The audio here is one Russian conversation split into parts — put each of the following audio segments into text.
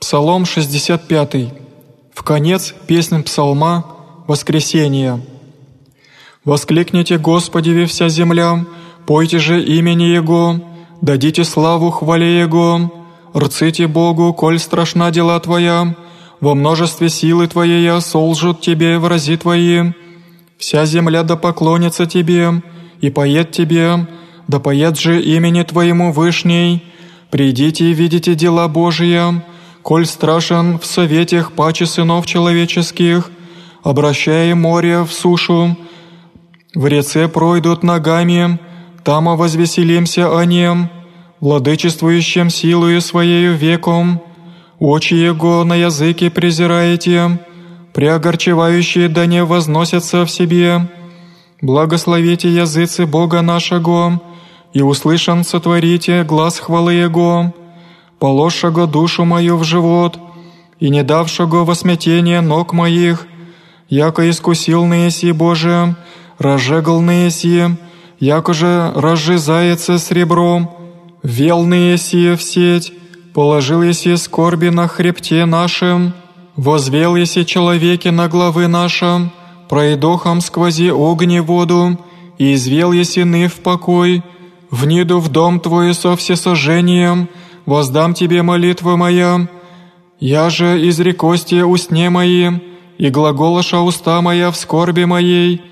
Псалом 65. В конец песнь псалма «Воскресение». «Воскликните Господи вся земля, пойте же имени Его, дадите славу хвале Его, рците Богу, коль страшна дела Твоя, во множестве силы Твоей солжут Тебе врази Твои. Вся земля да поклонится Тебе, и поет Тебе, да поет же имени Твоему Вышней. Придите и видите дела Божия, коль страшен в советях паче сынов человеческих, обращая море в сушу, в реце пройдут ногами, там возвеселимся о нем, владычествующим силою своею веком, очи его на языке презираете, преогорчевающие да не возносятся в себе. Благословите языцы Бога нашего, и услышан сотворите глаз хвалы Его, положшего душу мою в живот, и не давшего во смятение ног моих, яко искусил неси Боже, разжегал неси, яко же разжизается сребром, вел неси в сеть, положил еси скорби на хребте нашем, возвел еси человеке на главы нашем, пройдохом сквози огни воду, и извел еси ны в покой, вниду в дом Твой со всесожжением, воздам Тебе молитву моя. Я же изрекости устне мои, и глаголоша уста моя в скорби моей.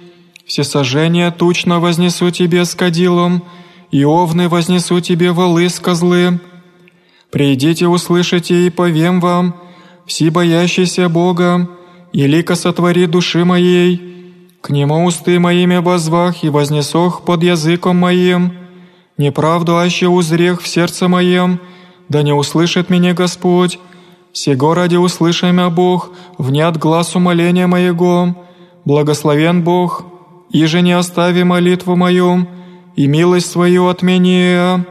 Всесожжение тучно вознесу Тебе с кадилом, и овны вознесу Тебе волы с козлы. Придите, услышите и повем вам, все боящийся Бога, и лика сотвори души моей. К Нему усты моими возвах и вознесох под языком моим. Неправду аще узрех в сердце моем, да не услышит меня Господь. Сего ради услышай мя Бог, внят глаз умоления моего. Благословен Бог, и же не остави молитву мою, и милость свою от меня.